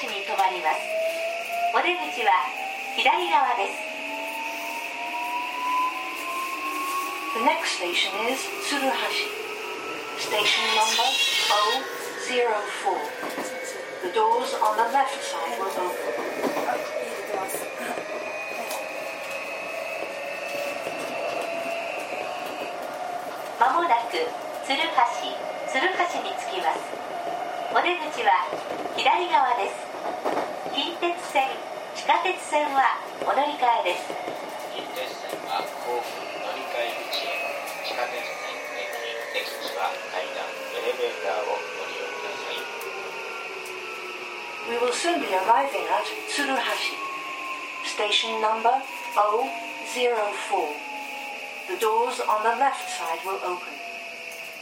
鶴橋に停まりますお出口は左側です The next station is Tsuruhashi. Station number 004. The doors on the left side will open. まもなく鶴橋鶴橋に着きますお出口は左側です鉄線地下鉄線はお乗り換えです近鉄線は甲府乗り換え口へ地下鉄線駅出口は階段エレベーターをご利用ください We will soon be arriving at Tsuruhashi. Station number 004. The doors on the left side will open.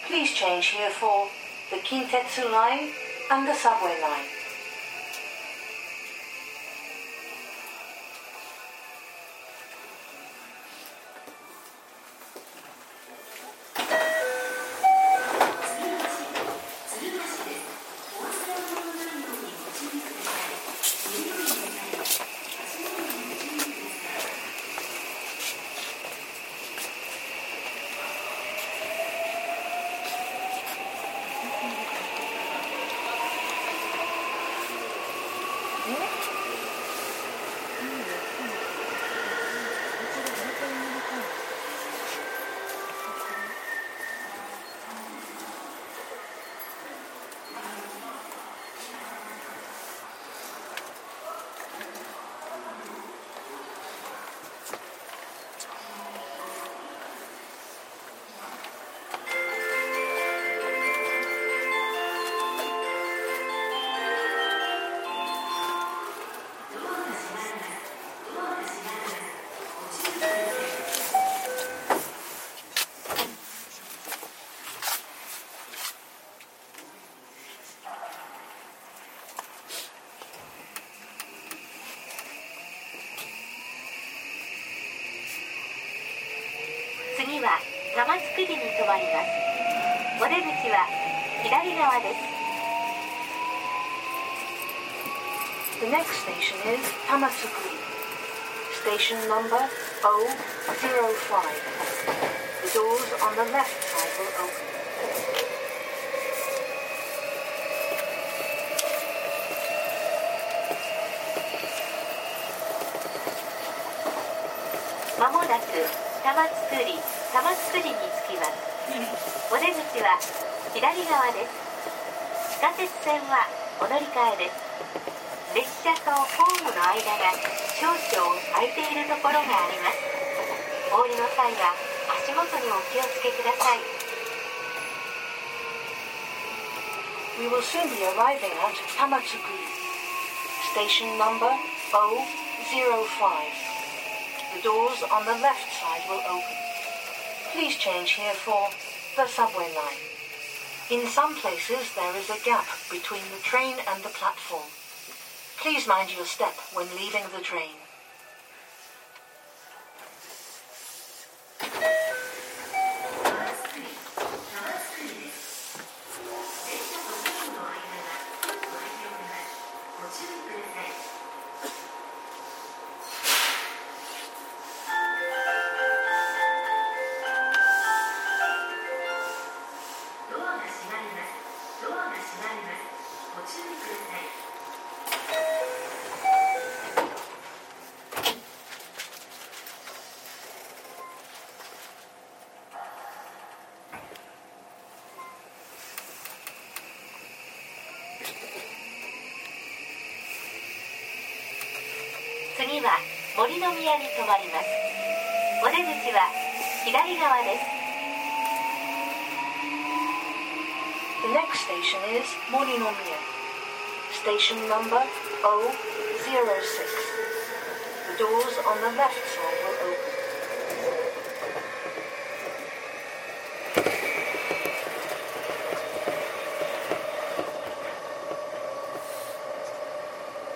Please change here for the Kintetsu line and the subway line. りますお出口は左側です The next station is Tamatsukuri. Station number 005. The doors on the left side will open. まもなく玉造り玉造りに着きますお出口は左側です地下鉄線はお乗り換えです列車とホームの間が少々空いているところがありますお降りの際は足元にお気をつけください We will soon be arriving at Tamatsukui. Station number 005. The doors on the left side will open. Please change here for the subway line. In some places there is a gap between the train and the platform. Please mind your step when leaving the train. 森の宮に停まりますお出口は左側です The next station is Morinomiya. Station number 006. The doors on the left side will open.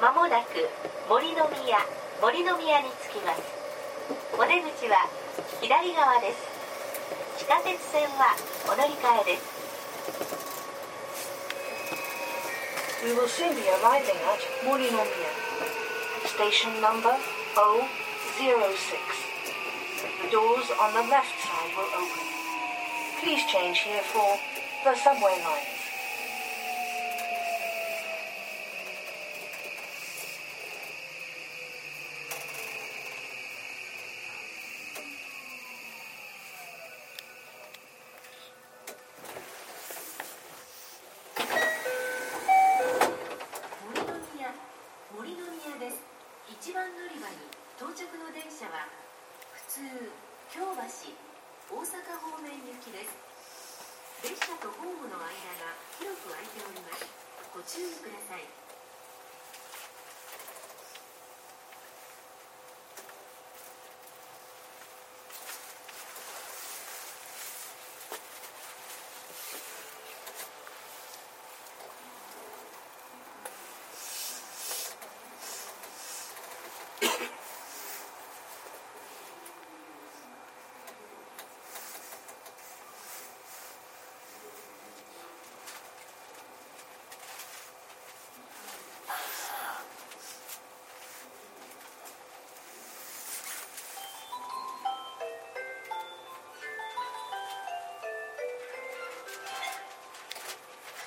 まもなく森の宮森の宮に着きますお出口は左側です地下鉄線はお乗り換えです We will soon be arriving at Morinomiya. Station number 006. The doors on the left side will open. Please change here for the subway line.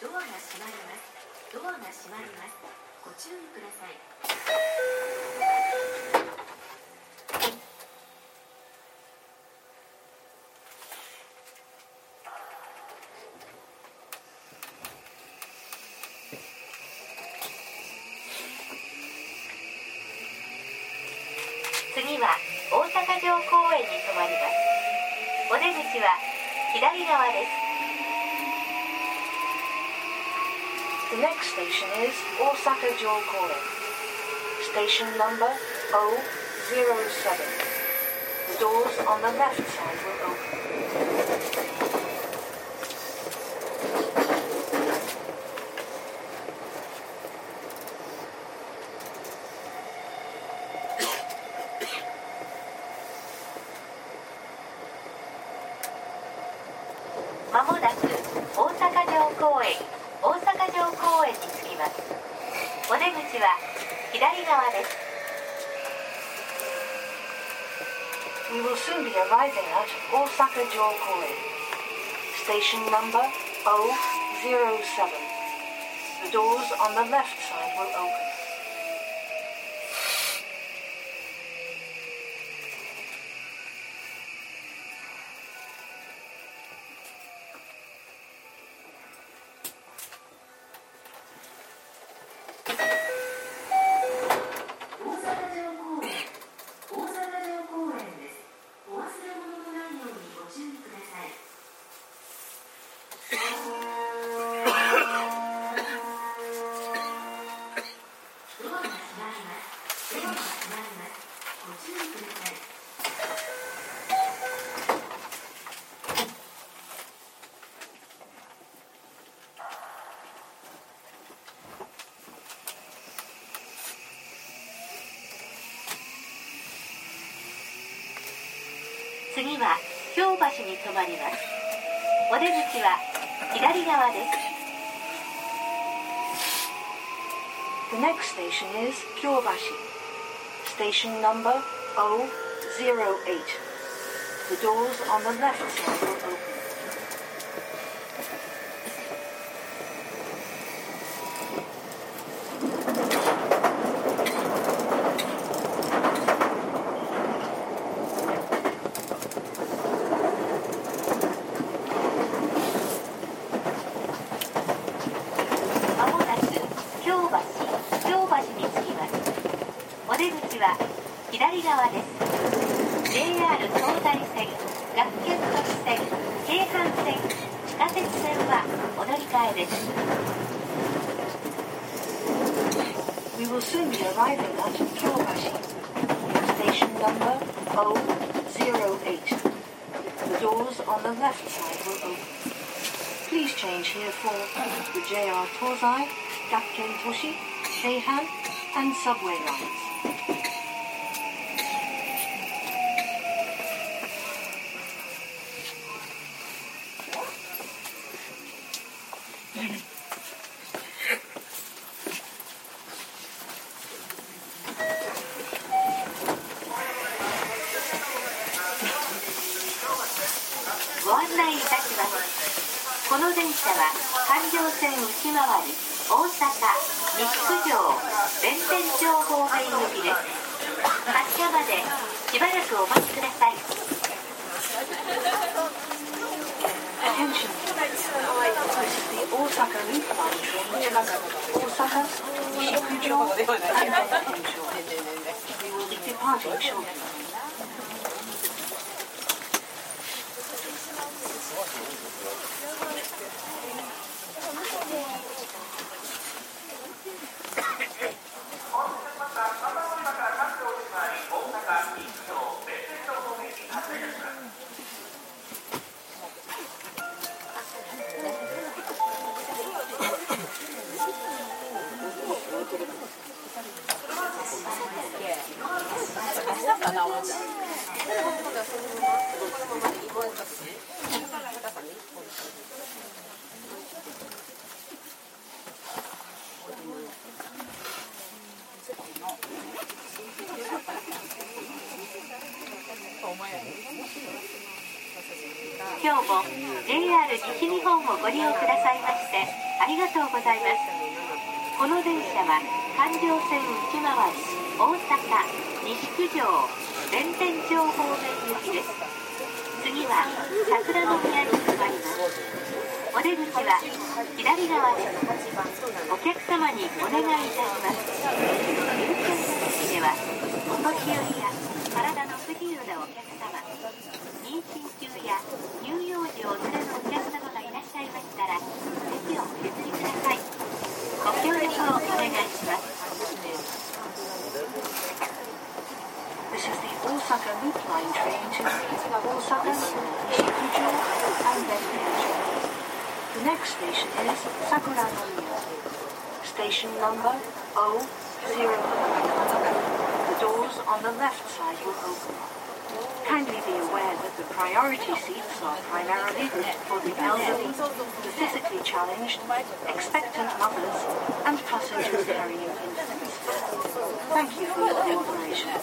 ドアが閉まります。ドアが閉まります。ご注意ください。次は大阪城公園に停まります。お出口は左側です。The next station is Osaka Jokoen. Station number 007. The doors on the left side will open. Station number 007. The doors on the left まりますお出口は左側です The next station is Kyobashi. Station number 008. The doors on the left side will open. On the left side will open. Please change here for the JR Tozai, Gakken Toshi, Keihan, and subway lines.「線内回り大阪西九条弁天町方面行きです発車までしばらくお待ちください Attention. This is the Osaka Loop Line train to Osaka, Shikujo, and Bentenjo. We will be departing shortly. 今日も JR 西日本をご利用くださいましてありがとうございます。環状線内回り大阪西九条弁天町方面行きです。次は桜の宮に停まります。お出口は左側ですお客様にお願いいたします優先座席ではお年寄りや体の不自由なお客様。Station number 009. The doors on the left side will open. Kindly be aware that the priority seats are primarily for the elderly, the physically challenged, expectant mothers, and passengers carrying infants. Thank you for your cooperation.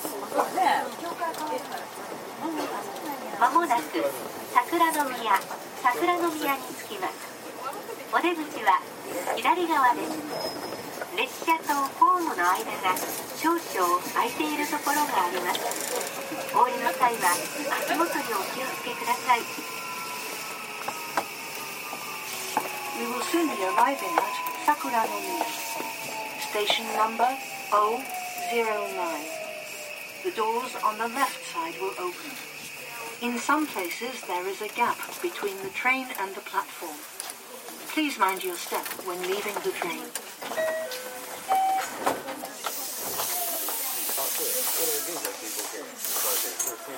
まもなく桜の宮桜の宮に着きますお出口は左側です 列車とホームの間が少々空いているところがありますお降りの際は足元にお気をつけください We will soon be arriving at Sakura no Miya. Station number 009. The doors on the left side will open. In some places there is a gap between the train and the platform. Please mind your step when leaving the train. あ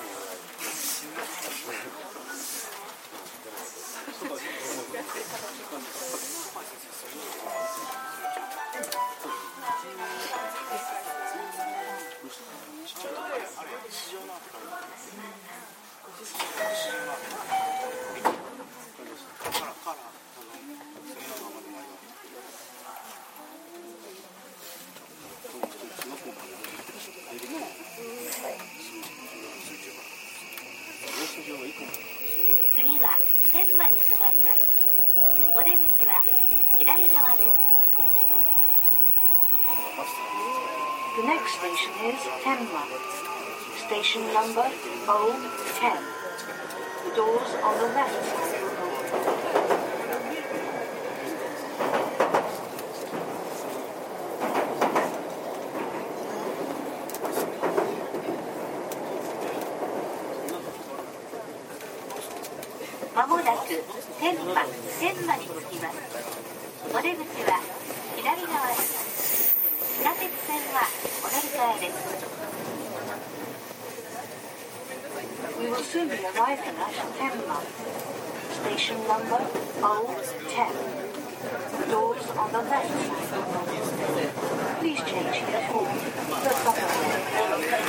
れ市場マ。次は天満に止まりますお出口は左側です The next station is Tenma. Station number 010. The doors on the left side will open. まもなく天満天満に着きますお出口は左側です地下鉄線はお乗り換えです We will soon be arriving at Tenma. Station number 010. The doors on the left side will open. Please change here for the subway.「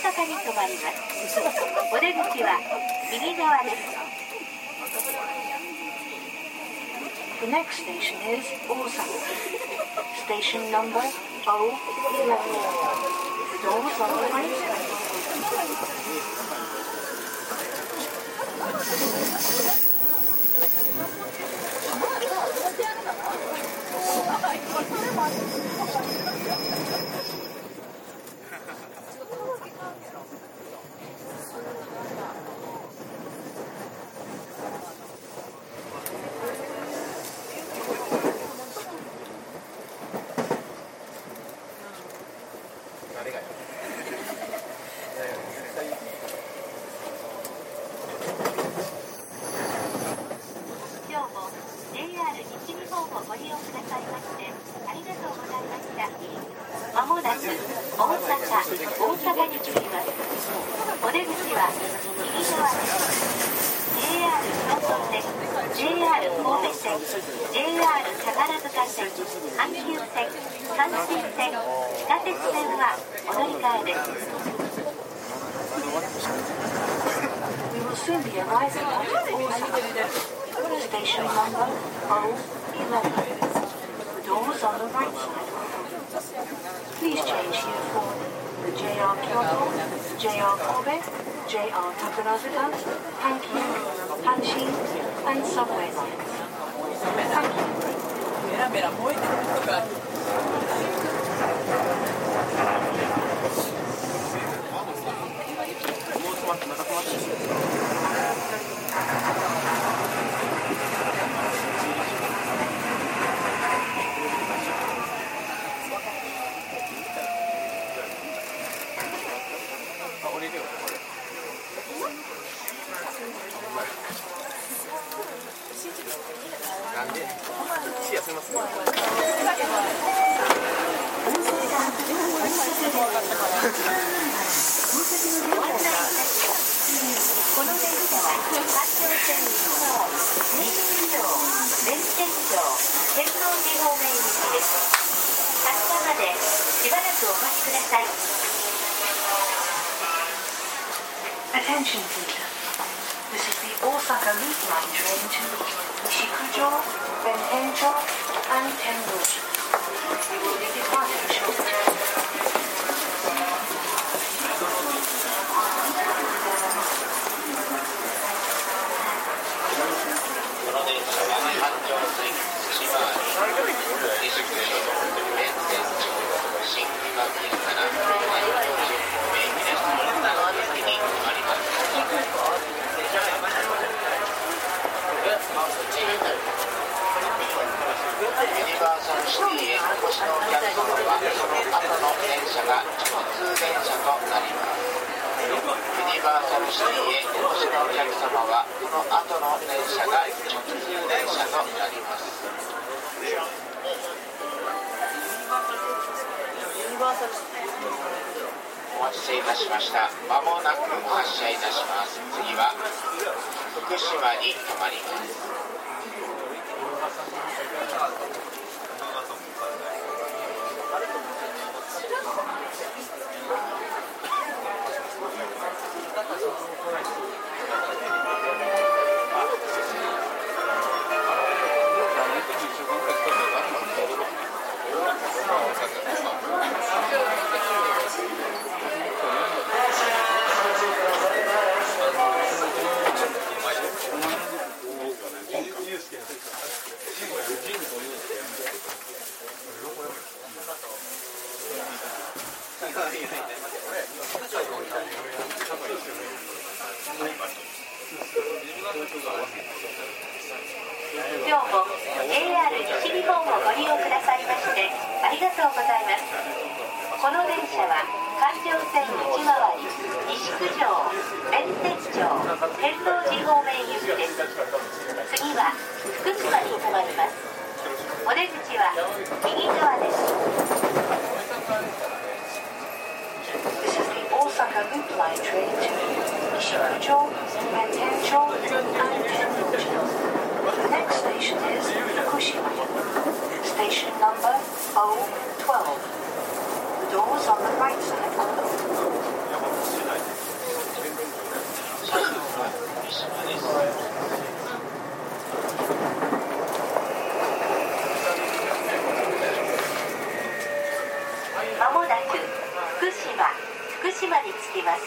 阪に停まりますお出口は右側です The next station is Osaka. Station number O11. The doors on the right side. 今日も JR 西日本をご利用くださいましてありがとうございま大阪大阪行きますお出口は右側です JR 東線 JR 神戸線 JR 相模塚線阪急線阪神線地下鉄線はお乗り換えです Please change here for the JR Kyoto, JR Kobe, JR Takarazuka, Hankyu, Hanshin, and subway lines. Thank you. Attention, please. This is the Osaka Loop Line train to Ishikujo, Bentencho, and Tenbuji. We will be departing shortly. この電車は環状線内回り西九州弁天町新岩県から環状線方面行きです次に止まりますユニバーサルシティへお越しのお客様はその後の電車が直通電車となりますユニバーサルシティへお越しのお客様はこの後の電車が直通電車となります。お待ちしていたしましたまもなく発車いたします。次は福島に停まります。今まもなく福島福島に着きます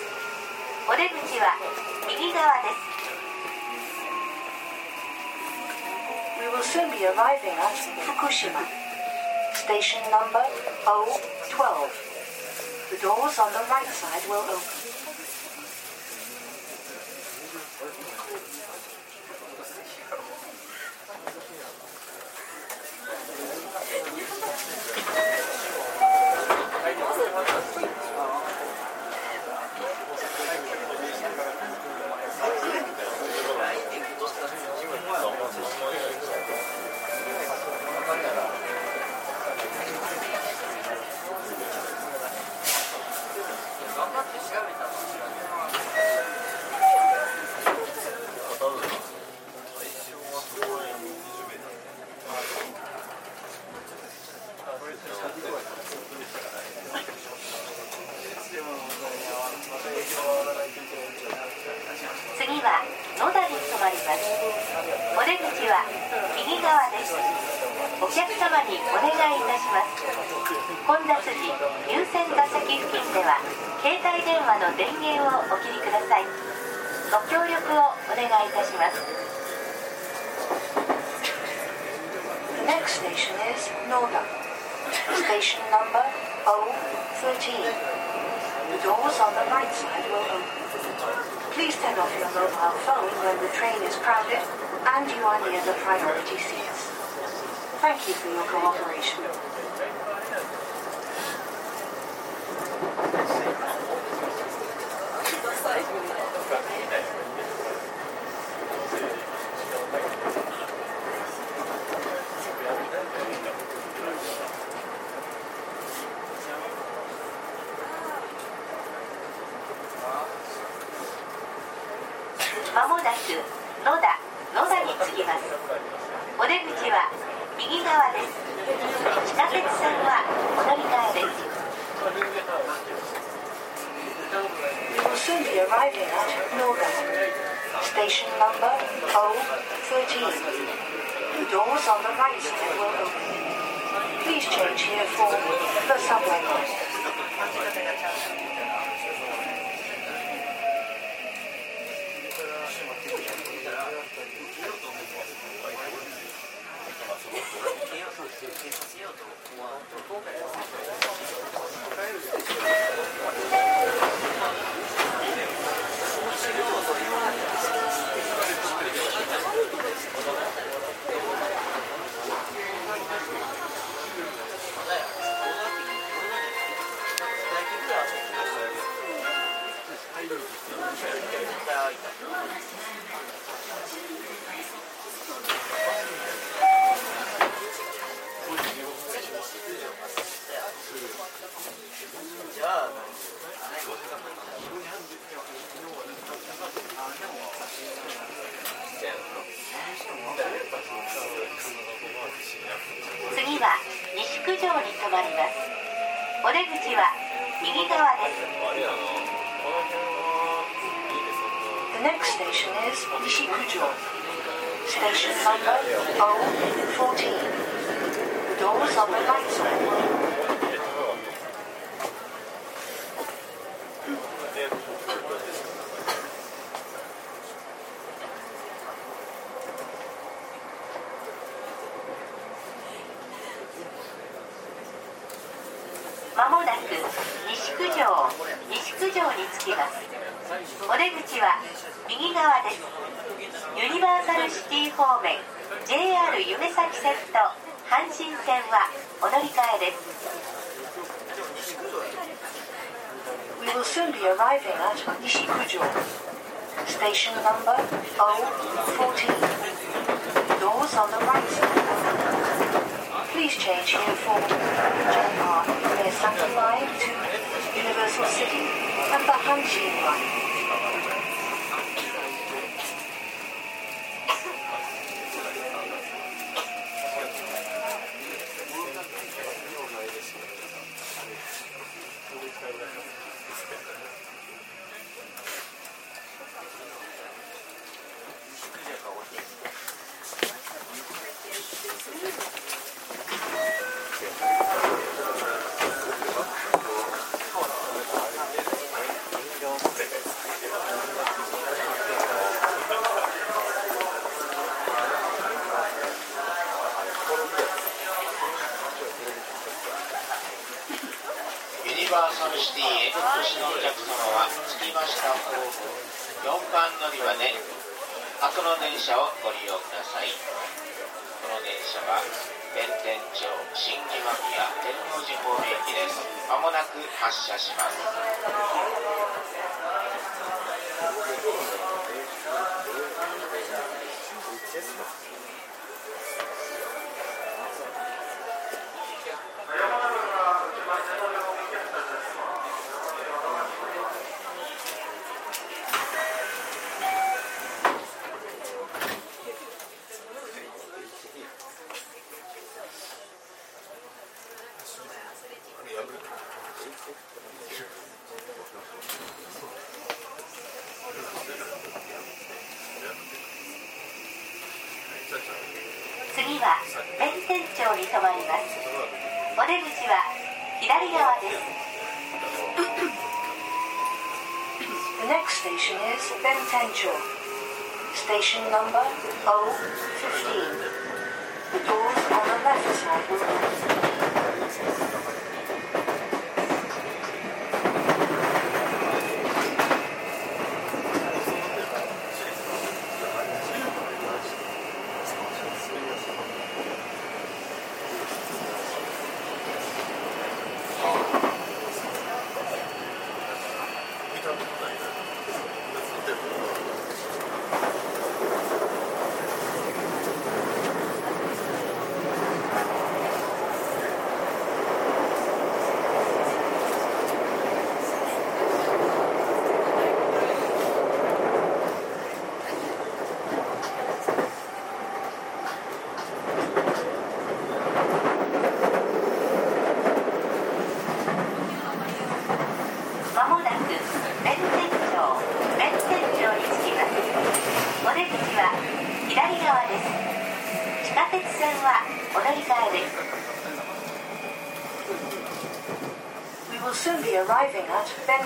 お出口は右側です We will soon be arriving at Fukushima Station number 012 The doors on the right side will open 座席付近では携帯電話の電源をお切りくださいご協力をお願いいたします The next station is Noda. Station number O13. The doors on the right side will open. Please turn off your mobile phone when the train is crowded and you are near the priority seats. Thank you for your cooperation. まもなく野田野田に着きますお出口は右側です地下鉄線はお乗り換えです We will soon be arriving at Noda. Station number O13. The doors on the right side will open. Please change here for the subway 次 Will soon be arriving at Nishikujo. Station number O14. Doors on the right side. Please change here for JR Miyazaki Line to Universal City and the Hanshin Line.「電車をご利用ください。この電車は弁天町新木宮天王寺方面行きです。まもなく発車します次は弁天町に停まりますお出口は左側です The next station is Bentencho. Station number O15.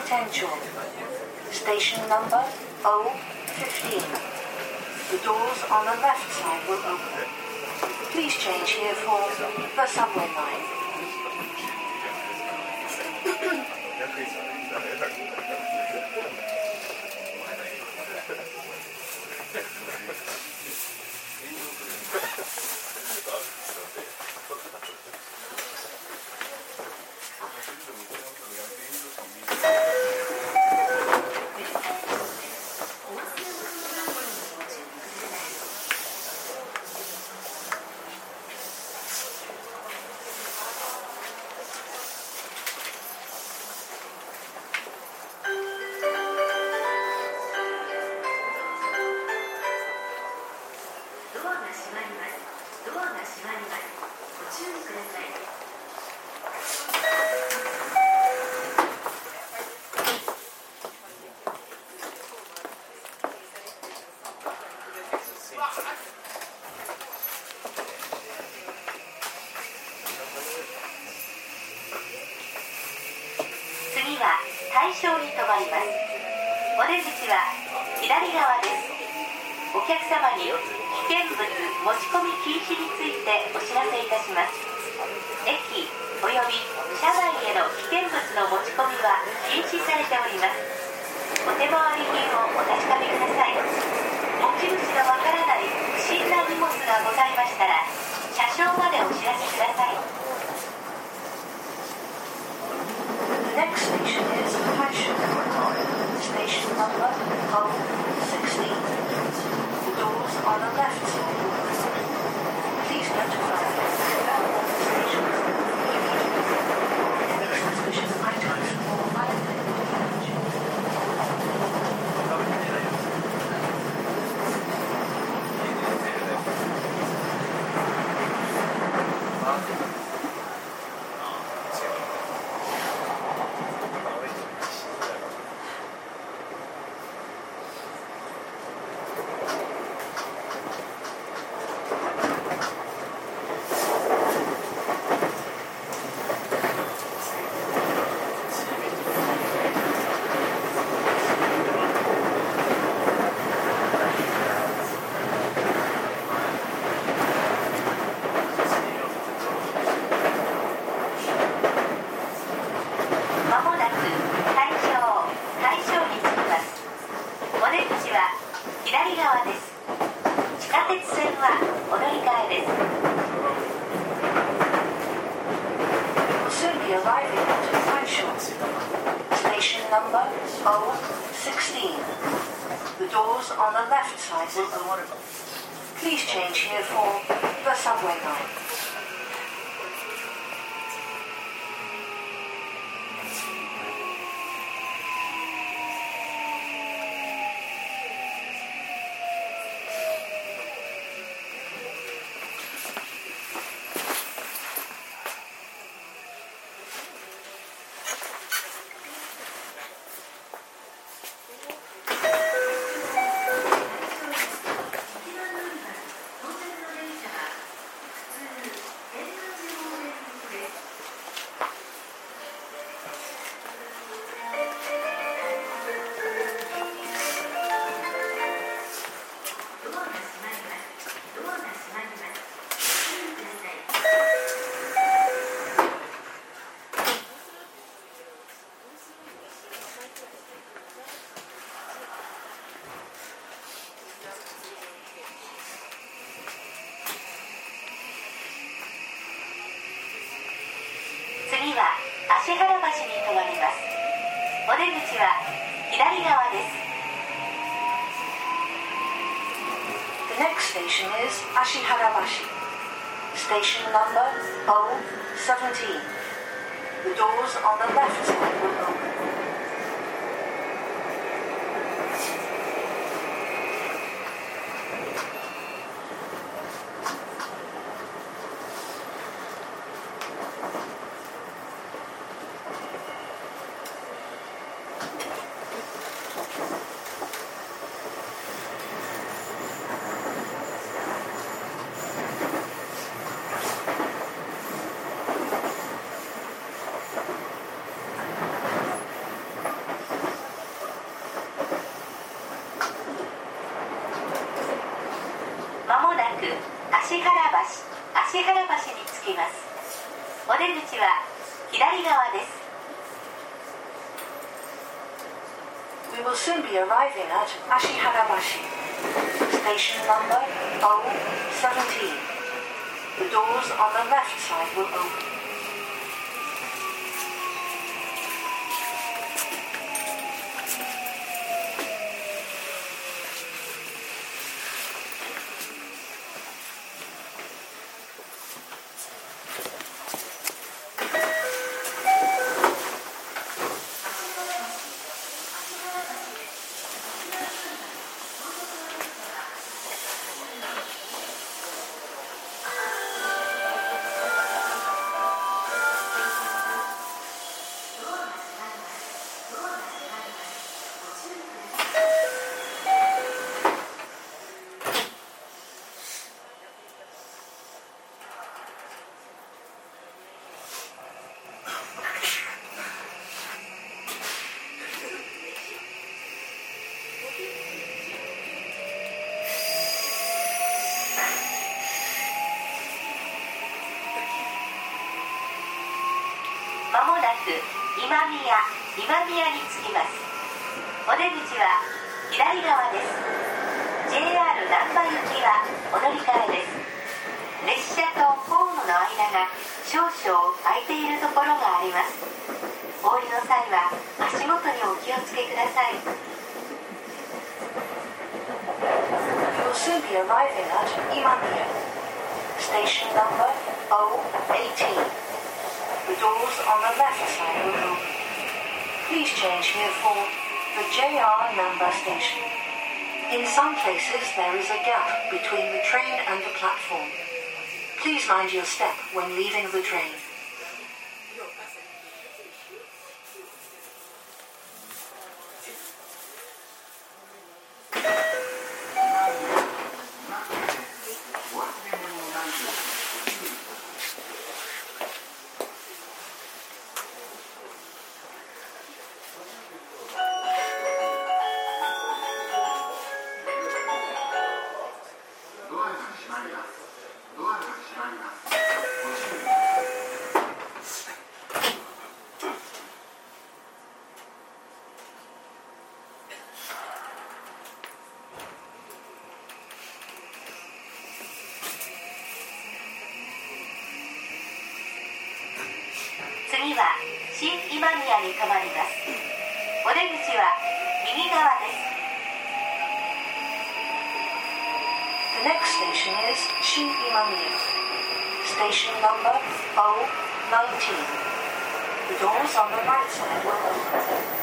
Bentencho. Station number O15. The doors on the left side will open. Please change here for the subway line. 正に停まりますお出口は左側ですお客様に危険物持ち込み禁止についてお知らせいたします。駅および車内への危険物の持ち込みは禁止されております。お手回り品をお確かめください。持ち主のわからない不審な荷物がござい。ましたら車掌までお知らせください。Next station is Haishu. Station number O16. The doors on the left 17. The doors on the left station number 017. The doors on the left side will open. be arriving at Imania. Station number 018. The doors on the left side will open. Please change here for the JR number station. In some places there is a gap between the train and the platform. Please mind your step when leaving the train. O19. The doors on the right side will open.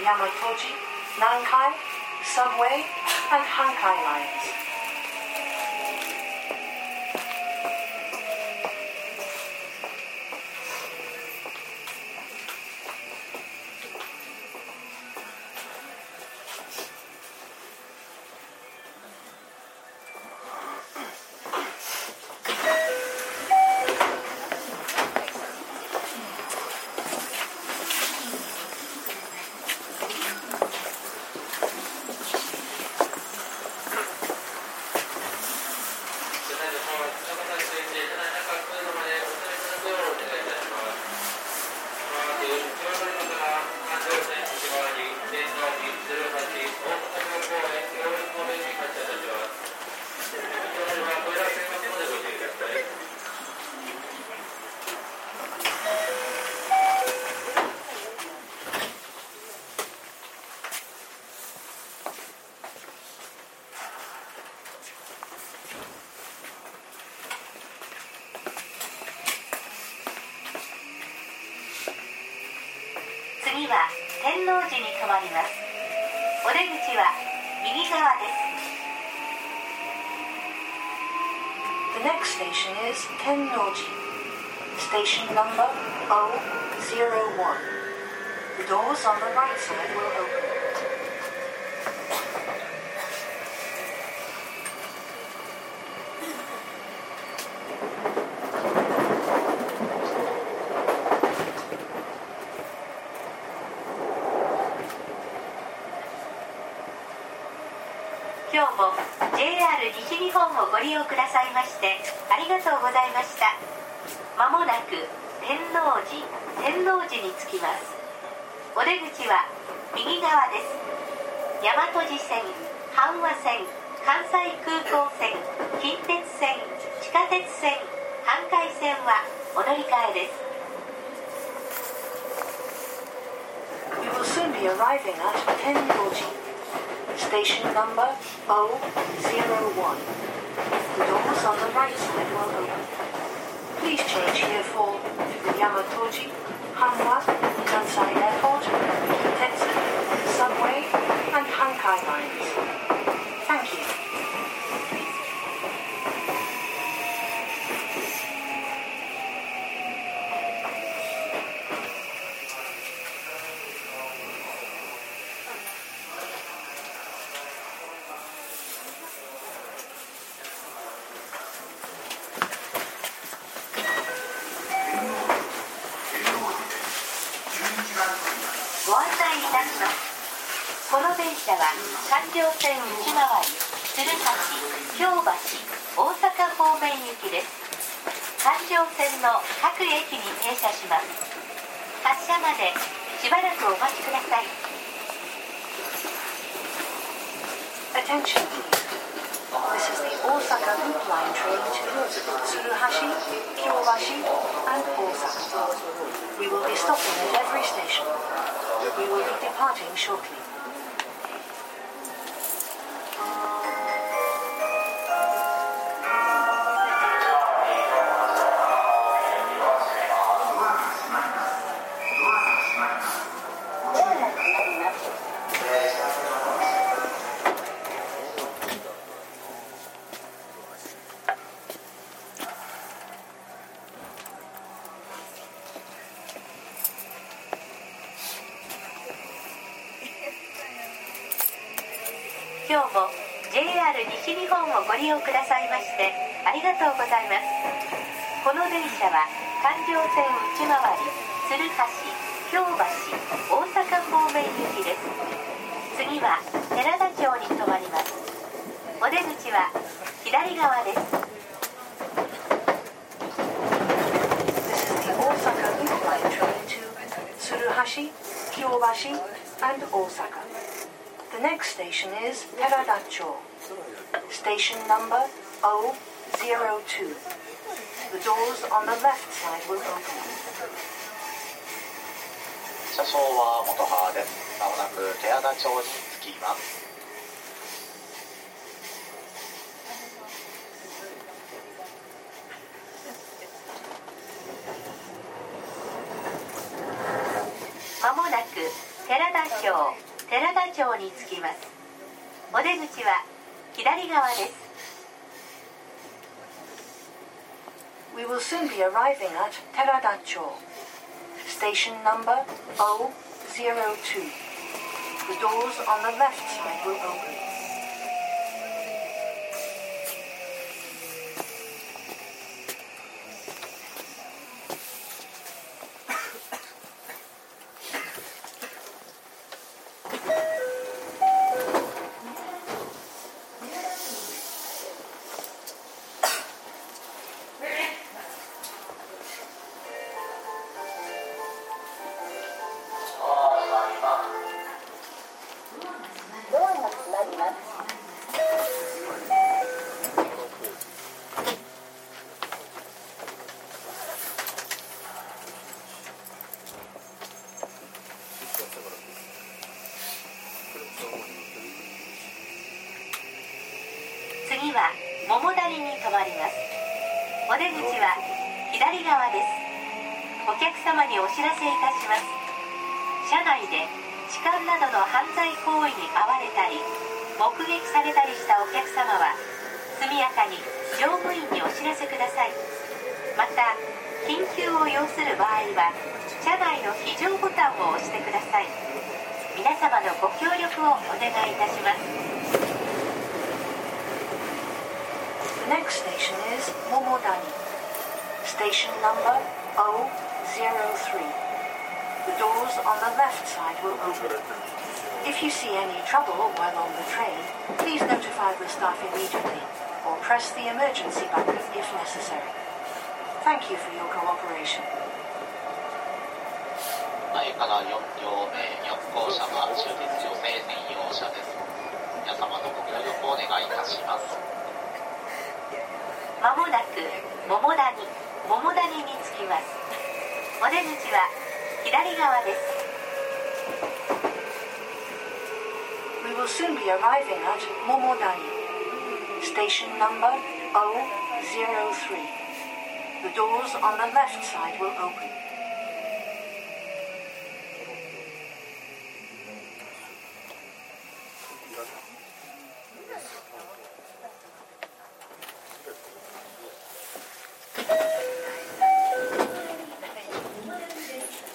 Yamatoji, Nankai, Subway, and Hankai lines. JR 西日本をご利用くださいましてありがとうございました。まもなく天王寺天王寺に着きます。お出口は右側です。大和路線阪和線関西空港線近鉄線地下鉄線阪海線はお乗り換えです。We will soon be arriving at 天王寺 Station number O01. The doors on the right side will open. Please change here for the Yamatoji, Hanwa, Kansai Airport, Tetsu, Subway, and Hankai lines. Stopping at every station. We will be departing shortly.「く寺田町に着きますまもなく寺田町寺田町に着きますお出口は左側です We will soon be arriving at Teradacho. Station number 002. The doors on the left side will open. 目撃されたりしたお客様は速やかに乗務員にお知らせくださいまた緊急を要する場合は車内の非常ボタンを押してください皆様のご協力をお願いいたします The next station is Momodani. Station number 003. The doors on the left side will open. If you see any trouble while on the train, please notify the staff immediately or press the emergency button if necessary. Thank you for your cooperation. 前から4両目4号車は終日女性専用車です皆様のご協力をお願いいたしますまもなく桃谷桃谷に着きますお出口は左側です We will soon be arriving at Momodani. Station number 003. The doors on the left side will open.